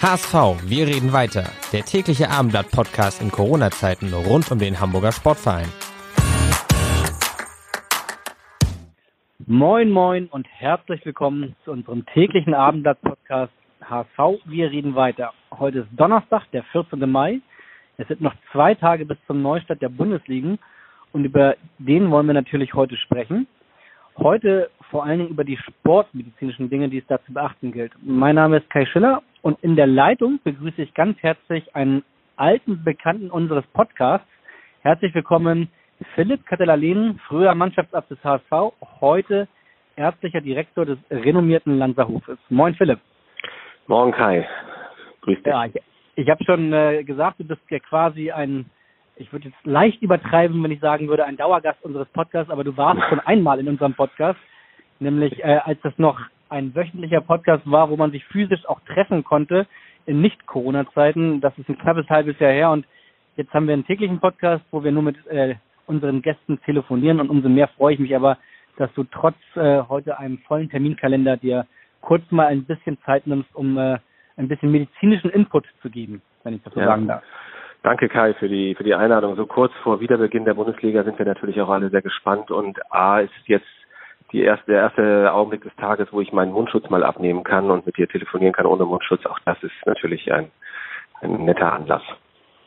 HSV, wir reden weiter. Der tägliche Abendblatt-Podcast in Corona-Zeiten rund um den Hamburger Sportverein. Moin, moin und herzlich willkommen zu unserem täglichen Abendblatt-Podcast HSV, wir reden weiter. Heute ist Donnerstag, der 14. Mai. Es sind noch zwei Tage bis zum Neustart der Bundesligen und über den wollen wir natürlich heute sprechen. Heute vor allen Dingen über die sportmedizinischen Dinge, die es da zu beachten gilt. Mein Name ist Kai Schiller und in der Leitung begrüße ich ganz herzlich einen alten Bekannten unseres Podcasts. Herzlich willkommen, Philipp Katelalin, früher Mannschaftsarzt des HSV, heute ärztlicher Direktor des renommierten Lanzerhofes. Moin Philipp. Morgen Kai. Grüß dich. Ja, ich, ich habe schon äh, gesagt, du bist ja quasi ein ich würde jetzt leicht übertreiben, wenn ich sagen würde, ein Dauergast unseres Podcasts, aber du warst schon einmal in unserem Podcast, nämlich äh, als das noch ein wöchentlicher Podcast war, wo man sich physisch auch treffen konnte in Nicht-Corona-Zeiten. Das ist ein knappes halbes Jahr her und jetzt haben wir einen täglichen Podcast, wo wir nur mit äh, unseren Gästen telefonieren und umso mehr freue ich mich aber, dass du trotz äh, heute einem vollen Terminkalender dir kurz mal ein bisschen Zeit nimmst, um äh, ein bisschen medizinischen Input zu geben, wenn ich das so ja. sagen darf. Danke Kai für die für die Einladung. So kurz vor Wiederbeginn der Bundesliga sind wir natürlich auch alle sehr gespannt und A ist jetzt die erste, der erste Augenblick des Tages, wo ich meinen Mundschutz mal abnehmen kann und mit dir telefonieren kann ohne Mundschutz. Auch das ist natürlich ein, ein netter Anlass.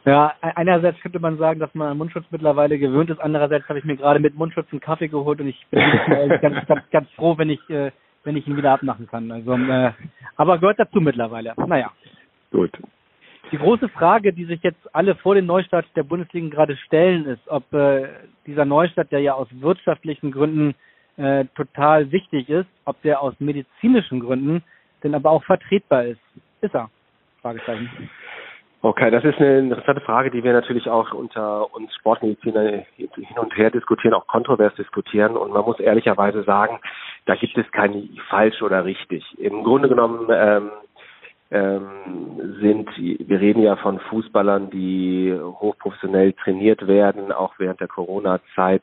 Ja, einerseits könnte man sagen, dass man an Mundschutz mittlerweile gewöhnt ist. Andererseits habe ich mir gerade mit Mundschutz einen Kaffee geholt und ich bin ganz, ganz, ganz froh, wenn ich, äh, wenn ich ihn wieder abmachen kann. Also, äh, aber gehört dazu mittlerweile. Naja. Gut. Die große Frage, die sich jetzt alle vor dem Neustart der Bundesliga gerade stellen, ist, ob äh, dieser Neustart, der ja aus wirtschaftlichen Gründen äh, total wichtig ist, ob der aus medizinischen Gründen denn aber auch vertretbar ist. Ist er? Fragezeichen. Okay, das ist eine interessante Frage, die wir natürlich auch unter uns Sportmediziner hin und her diskutieren, auch kontrovers diskutieren. Und man muss ehrlicherweise sagen, da gibt es kein falsch oder richtig. Im Grunde genommen ähm, ähm, sind, wir reden ja von Fußballern, die hochprofessionell trainiert werden, auch während der Corona-Zeit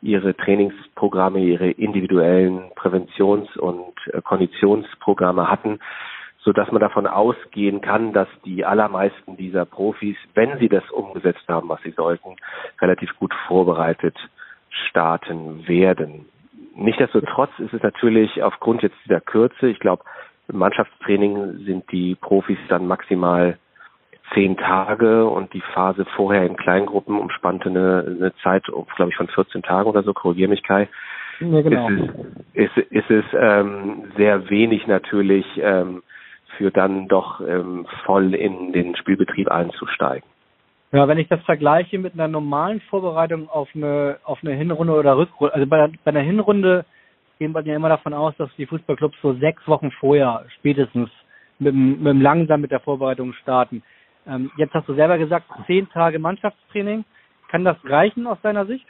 ihre Trainingsprogramme, ihre individuellen Präventions- und äh, Konditionsprogramme hatten, so dass man davon ausgehen kann, dass die allermeisten dieser Profis, wenn sie das umgesetzt haben, was sie sollten, relativ gut vorbereitet starten werden. Nichtsdestotrotz ist es natürlich aufgrund jetzt dieser Kürze, ich glaube, im Mannschaftstraining sind die Profis dann maximal zehn Tage und die Phase vorher in Kleingruppen umspannte eine, eine Zeit, glaube ich, von 14 Tagen oder so, korrigiere mich Kai. Ja, genau. Ist es, ist, ist es ähm, sehr wenig natürlich ähm, für dann doch ähm, voll in den Spielbetrieb einzusteigen. Ja, wenn ich das vergleiche mit einer normalen Vorbereitung auf eine auf eine Hinrunde oder Rückrunde, also bei, bei einer Hinrunde gehen wir ja immer davon aus, dass die Fußballclubs so sechs Wochen vorher spätestens mit, mit langsam mit der Vorbereitung starten. Ähm, jetzt hast du selber gesagt, zehn Tage Mannschaftstraining. Kann das reichen aus deiner Sicht?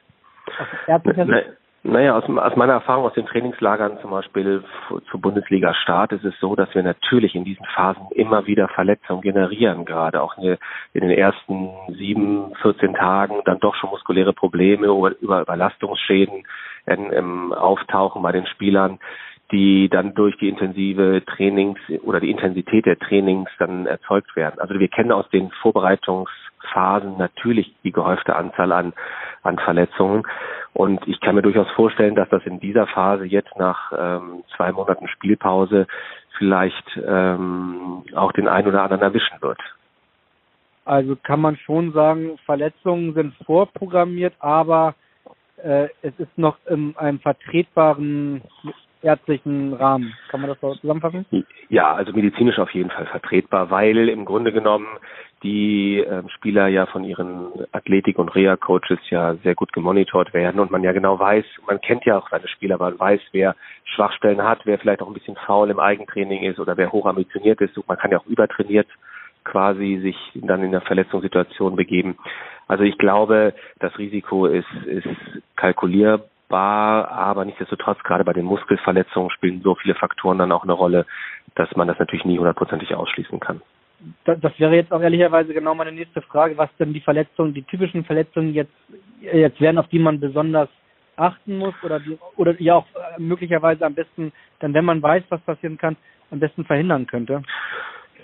Aus Sicht? Naja, aus, aus meiner Erfahrung aus den Trainingslagern zum Beispiel zu Bundesliga-Start ist es so, dass wir natürlich in diesen Phasen immer wieder Verletzungen generieren, gerade auch in, den ersten sieben, 14 Tagen dann doch schon muskuläre Probleme über, über Überlastungsschäden in, im Auftauchen bei den Spielern, die dann durch die intensive Trainings oder die Intensität der Trainings dann erzeugt werden. Also wir kennen aus den Vorbereitungsphasen natürlich die gehäufte Anzahl an, an Verletzungen. Und ich kann mir durchaus vorstellen, dass das in dieser Phase jetzt nach ähm, zwei Monaten Spielpause vielleicht ähm, auch den einen oder anderen erwischen wird. Also kann man schon sagen, Verletzungen sind vorprogrammiert, aber äh, es ist noch in einem vertretbaren ärztlichen Rahmen. Kann man das so zusammenfassen? Ja, also medizinisch auf jeden Fall vertretbar, weil im Grunde genommen die äh, Spieler ja von ihren Athletik- und Reha-Coaches ja sehr gut gemonitort werden und man ja genau weiß, man kennt ja auch seine Spieler, man weiß, wer Schwachstellen hat, wer vielleicht auch ein bisschen faul im Eigentraining ist oder wer hoch ambitioniert ist. Man kann ja auch übertrainiert quasi sich dann in der Verletzungssituation begeben. Also ich glaube, das Risiko ist, ist kalkulierbar, aber nichtsdestotrotz gerade bei den Muskelverletzungen spielen so viele Faktoren dann auch eine Rolle, dass man das natürlich nie hundertprozentig ausschließen kann das, das wäre jetzt auch ehrlicherweise genau meine nächste Frage, was denn die Verletzungen, die typischen Verletzungen jetzt jetzt wären, auf die man besonders achten muss oder die oder ja auch äh, möglicherweise am besten dann, wenn man weiß, was passieren kann, am besten verhindern könnte.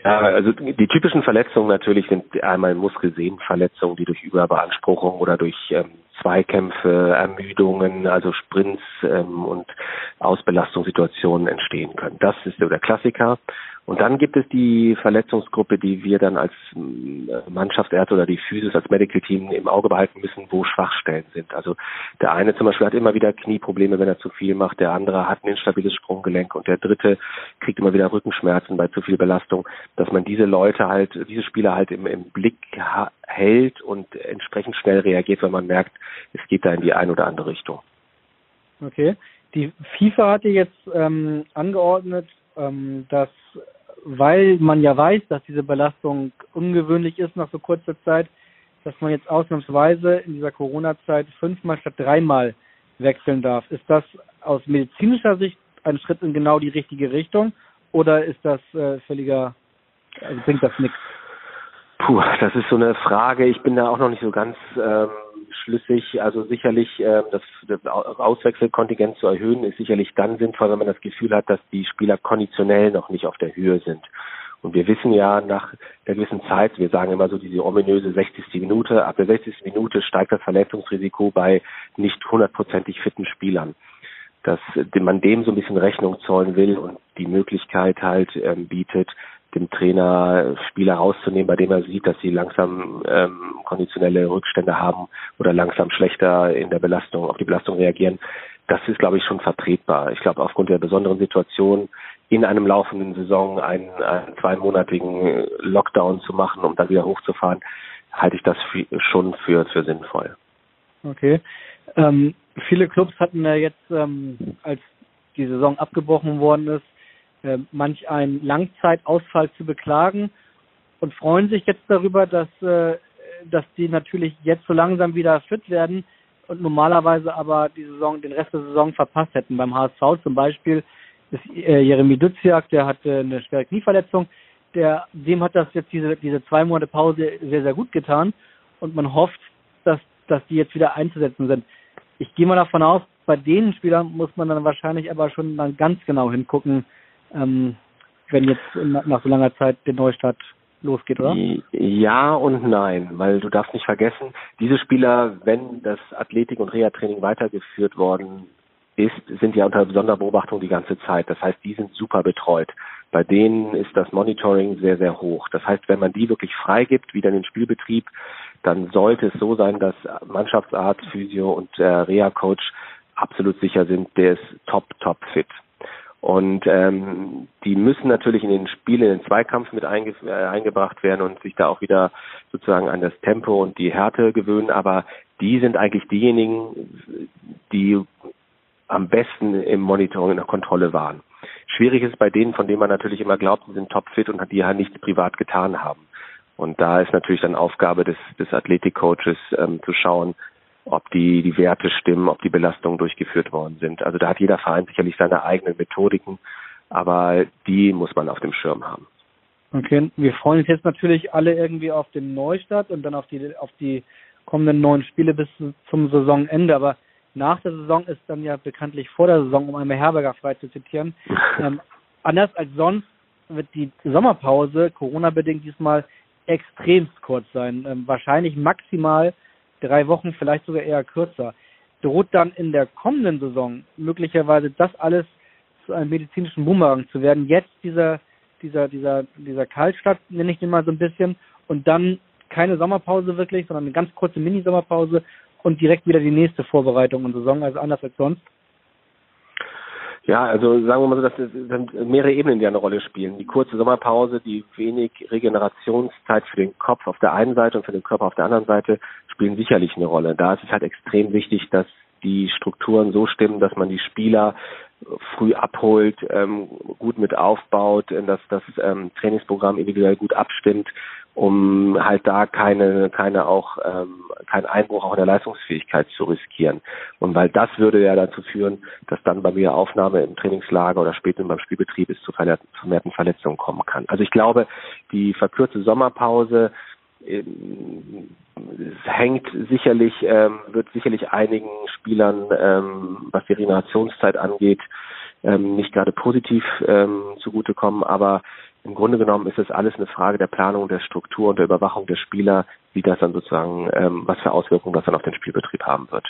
Ja, also die typischen Verletzungen natürlich sind einmal Muskelsehnenverletzungen, die durch Überbeanspruchung oder durch ähm, Zweikämpfe, Ermüdungen, also Sprints ähm, und Ausbelastungssituationen entstehen können. Das ist der Klassiker. Und dann gibt es die Verletzungsgruppe, die wir dann als äh, Mannschaftsärzte oder die Physis als Medical Team im Auge behalten müssen, wo Schwachstellen sind. Also der eine zum Beispiel hat immer wieder Knieprobleme, wenn er zu viel macht, der andere hat ein instabiles Sprunggelenk und der dritte kriegt immer wieder Rückenschmerzen bei zu viel Belastung, dass man diese Leute halt, diese Spieler halt im, im Blick hält und entsprechend schnell reagiert, wenn man merkt, es geht da in die eine oder andere Richtung. Okay. Die FIFA hatte jetzt ähm, angeordnet, ähm, dass weil man ja weiß, dass diese Belastung ungewöhnlich ist nach so kurzer Zeit, dass man jetzt ausnahmsweise in dieser Corona-Zeit fünfmal statt dreimal wechseln darf. Ist das aus medizinischer Sicht ein Schritt in genau die richtige Richtung oder ist das äh, völliger, also bringt das nichts? Puh, das ist so eine Frage. Ich bin da auch noch nicht so ganz ähm, schlüssig. Also sicherlich äh, das, das Auswechselkontingent zu erhöhen ist sicherlich dann sinnvoll, wenn man das Gefühl hat, dass die Spieler konditionell noch nicht auf der Höhe sind. Und wir wissen ja nach der gewissen Zeit, wir sagen immer so diese ominöse 60. Minute, ab der 60. Minute steigt das Verletzungsrisiko bei nicht hundertprozentig fitten Spielern. Dass man dem so ein bisschen Rechnung zollen will und die Möglichkeit halt ähm, bietet, dem Trainer Spieler rauszunehmen, bei dem er sieht, dass sie langsam ähm, konditionelle Rückstände haben oder langsam schlechter in der Belastung, auf die Belastung reagieren. Das ist, glaube ich, schon vertretbar. Ich glaube, aufgrund der besonderen Situation in einem laufenden Saison einen, einen zweimonatigen Lockdown zu machen, um dann wieder hochzufahren, halte ich das schon für, für sinnvoll. Okay. Ähm, viele Clubs hatten ja jetzt, ähm, als die Saison abgebrochen worden ist, äh, manch einen Langzeitausfall zu beklagen und freuen sich jetzt darüber, dass, äh, dass die natürlich jetzt so langsam wieder fit werden und normalerweise aber die Saison, den Rest der Saison verpasst hätten. Beim HSV zum Beispiel ist äh, Jeremy Duziak, der hatte eine schwere Knieverletzung, der, dem hat das jetzt diese, diese zwei Monate Pause sehr, sehr gut getan und man hofft, dass, dass die jetzt wieder einzusetzen sind. Ich gehe mal davon aus, bei den Spielern muss man dann wahrscheinlich aber schon dann ganz genau hingucken, ähm, wenn jetzt nach so langer Zeit der Neustart losgeht, oder? Ja und nein, weil du darfst nicht vergessen, diese Spieler, wenn das Athletik- und Reha-Training weitergeführt worden ist, sind ja unter Sonderbeobachtung die ganze Zeit. Das heißt, die sind super betreut. Bei denen ist das Monitoring sehr, sehr hoch. Das heißt, wenn man die wirklich freigibt, wieder in den Spielbetrieb, dann sollte es so sein, dass Mannschaftsarzt, Physio und äh, Reha-Coach absolut sicher sind, der ist top, top fit. Und ähm, die müssen natürlich in den Spielen, in den Zweikampf mit einge äh, eingebracht werden und sich da auch wieder sozusagen an das Tempo und die Härte gewöhnen. Aber die sind eigentlich diejenigen, die am besten im Monitoring, in der Kontrolle waren. Schwierig ist bei denen, von denen man natürlich immer glaubt, sie sind topfit und die halt nichts privat getan haben. Und da ist natürlich dann Aufgabe des, des Athletikcoaches ähm, zu schauen, ob die, die Werte stimmen, ob die Belastungen durchgeführt worden sind. Also da hat jeder Verein sicherlich seine eigenen Methodiken, aber die muss man auf dem Schirm haben. Okay, wir freuen uns jetzt natürlich alle irgendwie auf den Neustart und dann auf die auf die kommenden neun Spiele bis zum Saisonende. Aber nach der Saison ist dann ja bekanntlich vor der Saison, um einmal Herberger frei zu zitieren. ähm, anders als sonst wird die Sommerpause Corona-bedingt diesmal extremst kurz sein. Ähm, wahrscheinlich maximal drei Wochen, vielleicht sogar eher kürzer. Droht dann in der kommenden Saison möglicherweise das alles zu einem medizinischen Boomerang zu werden? Jetzt dieser, dieser, dieser, dieser Kaltstart, nenne ich den mal so ein bisschen, und dann keine Sommerpause wirklich, sondern eine ganz kurze Mini-Sommerpause und direkt wieder die nächste Vorbereitung und Saison, also anders als sonst? Ja, also sagen wir mal so, dass es mehrere Ebenen, die eine Rolle spielen. Die kurze Sommerpause, die wenig Regenerationszeit für den Kopf auf der einen Seite und für den Körper auf der anderen Seite spielen sicherlich eine Rolle. Da ist es halt extrem wichtig, dass die Strukturen so stimmen, dass man die Spieler früh abholt, ähm, gut mit aufbaut, dass das ähm, Trainingsprogramm individuell gut abstimmt, um halt da keine, keine auch ähm, keinen Einbruch auch in der Leistungsfähigkeit zu riskieren. Und weil das würde ja dazu führen, dass dann bei mir Aufnahme im Trainingslager oder später beim Spielbetrieb es zu vermehrten Verletzungen kommen kann. Also ich glaube, die verkürzte Sommerpause ähm, hängt sicherlich, ähm, wird sicherlich einigen Spielern, ähm, was die Regenerationszeit angeht, ähm, nicht gerade positiv ähm, zugutekommen, aber im Grunde genommen ist es alles eine Frage der Planung, der Struktur und der Überwachung der Spieler, wie das dann sozusagen, ähm, was für Auswirkungen das dann auf den Spielbetrieb haben wird.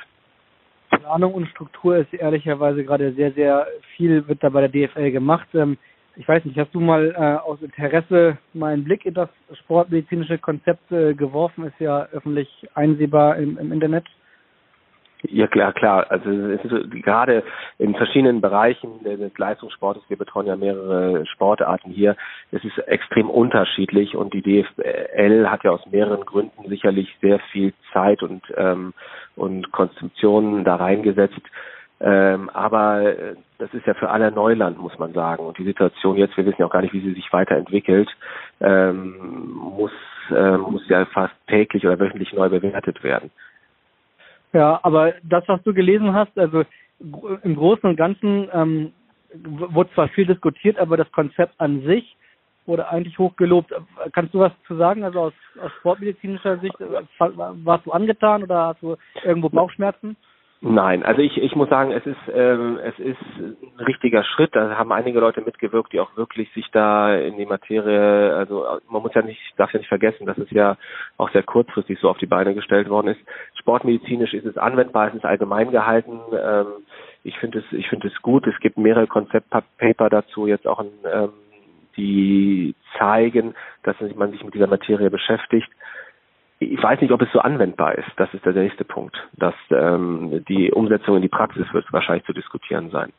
Planung und Struktur ist ehrlicherweise gerade sehr, sehr viel wird da bei der DFL gemacht. Ähm, ich weiß nicht, hast du mal äh, aus Interesse mal einen Blick in das sportmedizinische Konzept äh, geworfen? Ist ja öffentlich einsehbar im, im Internet. Ja, klar, klar. Also es ist gerade in verschiedenen Bereichen des Leistungssportes, wir betreuen ja mehrere Sportarten hier, es ist extrem unterschiedlich und die DFL hat ja aus mehreren Gründen sicherlich sehr viel Zeit und ähm, und Konstruktionen da reingesetzt, ähm, aber äh, das ist ja für alle Neuland, muss man sagen. Und die Situation jetzt, wir wissen ja auch gar nicht, wie sie sich weiterentwickelt, ähm, muss, äh, muss ja fast täglich oder wöchentlich neu bewertet werden. Ja, aber das, was du gelesen hast, also im Großen und Ganzen ähm, wurde zwar viel diskutiert, aber das Konzept an sich wurde eigentlich hochgelobt. Kannst du was zu sagen? Also aus, aus sportmedizinischer Sicht, äh, warst du angetan oder hast du irgendwo Bauchschmerzen? Nein, also ich, ich muss sagen, es ist ähm, es ist ein richtiger Schritt. Da haben einige Leute mitgewirkt, die auch wirklich sich da in die Materie, also man muss ja nicht, darf ja nicht vergessen, dass es ja auch sehr kurzfristig so auf die Beine gestellt worden ist. Sportmedizinisch ist es anwendbar, es ist allgemein gehalten. Ähm, ich finde es, ich finde es gut. Es gibt mehrere Konzeptpaper dazu, jetzt auch, in, ähm, die zeigen, dass man sich mit dieser Materie beschäftigt ich weiß nicht, ob es so anwendbar ist. Das ist der nächste Punkt. Dass ähm, die Umsetzung in die Praxis wird wahrscheinlich zu diskutieren sein.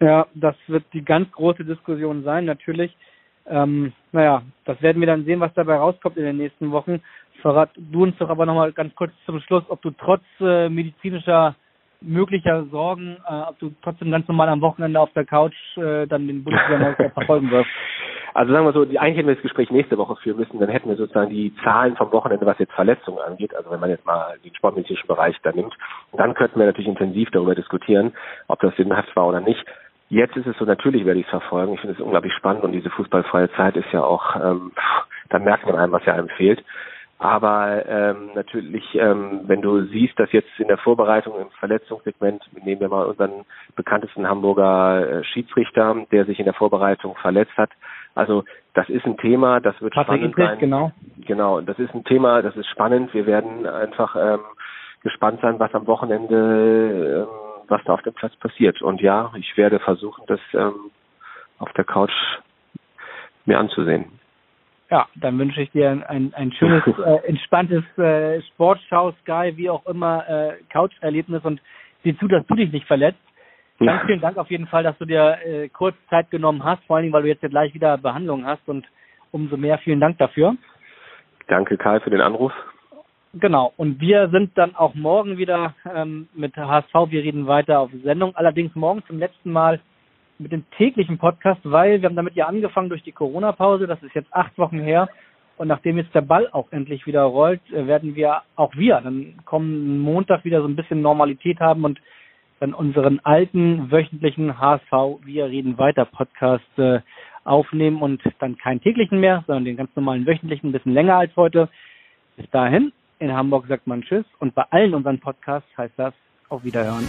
Ja, das wird die ganz große Diskussion sein, natürlich. Ähm, naja, das werden wir dann sehen, was dabei rauskommt in den nächsten Wochen. Verrat du uns doch aber nochmal ganz kurz zum Schluss, ob du trotz äh, medizinischer möglicher Sorgen, äh, ob du trotzdem ganz normal am Wochenende auf der Couch äh, dann den Bundesliga verfolgen wirst. Also sagen wir so, eigentlich hätten wir das Gespräch nächste Woche führen müssen, dann hätten wir sozusagen die Zahlen vom Wochenende, was jetzt Verletzungen angeht, also wenn man jetzt mal den sportmedizinischen Bereich da nimmt, dann könnten wir natürlich intensiv darüber diskutieren, ob das sinnhaft war oder nicht. Jetzt ist es so, natürlich werde ich es verfolgen. Ich finde es unglaublich spannend und diese fußballfreie Zeit ist ja auch, ähm, da merkt man einem, was ja einem fehlt. Aber ähm, natürlich, ähm, wenn du siehst, dass jetzt in der Vorbereitung im Verletzungssegment, nehmen wir mal unseren bekanntesten Hamburger äh, Schiedsrichter, der sich in der Vorbereitung verletzt hat. Also das ist ein Thema, das wird Patrick spannend sein. Genau. Genau, das ist ein Thema, das ist spannend. Wir werden einfach ähm, gespannt sein, was am Wochenende, ähm, was da auf dem Platz passiert. Und ja, ich werde versuchen, das ähm, auf der Couch mir anzusehen. Ja, dann wünsche ich dir ein, ein schönes, äh, entspanntes äh, Sportschau, Sky, wie auch immer, äh, Couch-Erlebnis und sieh zu, dass du dich nicht verletzt. Ganz vielen Dank auf jeden Fall, dass du dir äh, kurz Zeit genommen hast, vor allen Dingen, weil du jetzt ja gleich wieder Behandlung hast und umso mehr vielen Dank dafür. Danke, Karl, für den Anruf. Genau, und wir sind dann auch morgen wieder ähm, mit HSV, wir reden weiter auf Sendung, allerdings morgen zum letzten Mal mit dem täglichen Podcast, weil wir haben damit ja angefangen durch die Corona-Pause, das ist jetzt acht Wochen her. Und nachdem jetzt der Ball auch endlich wieder rollt, äh, werden wir auch wir dann kommen Montag wieder so ein bisschen Normalität haben und dann unseren alten wöchentlichen HSV Wir reden weiter Podcast äh, aufnehmen und dann keinen täglichen mehr, sondern den ganz normalen wöchentlichen, ein bisschen länger als heute. Bis dahin, in Hamburg sagt man Tschüss und bei allen unseren Podcasts heißt das auf Wiederhören.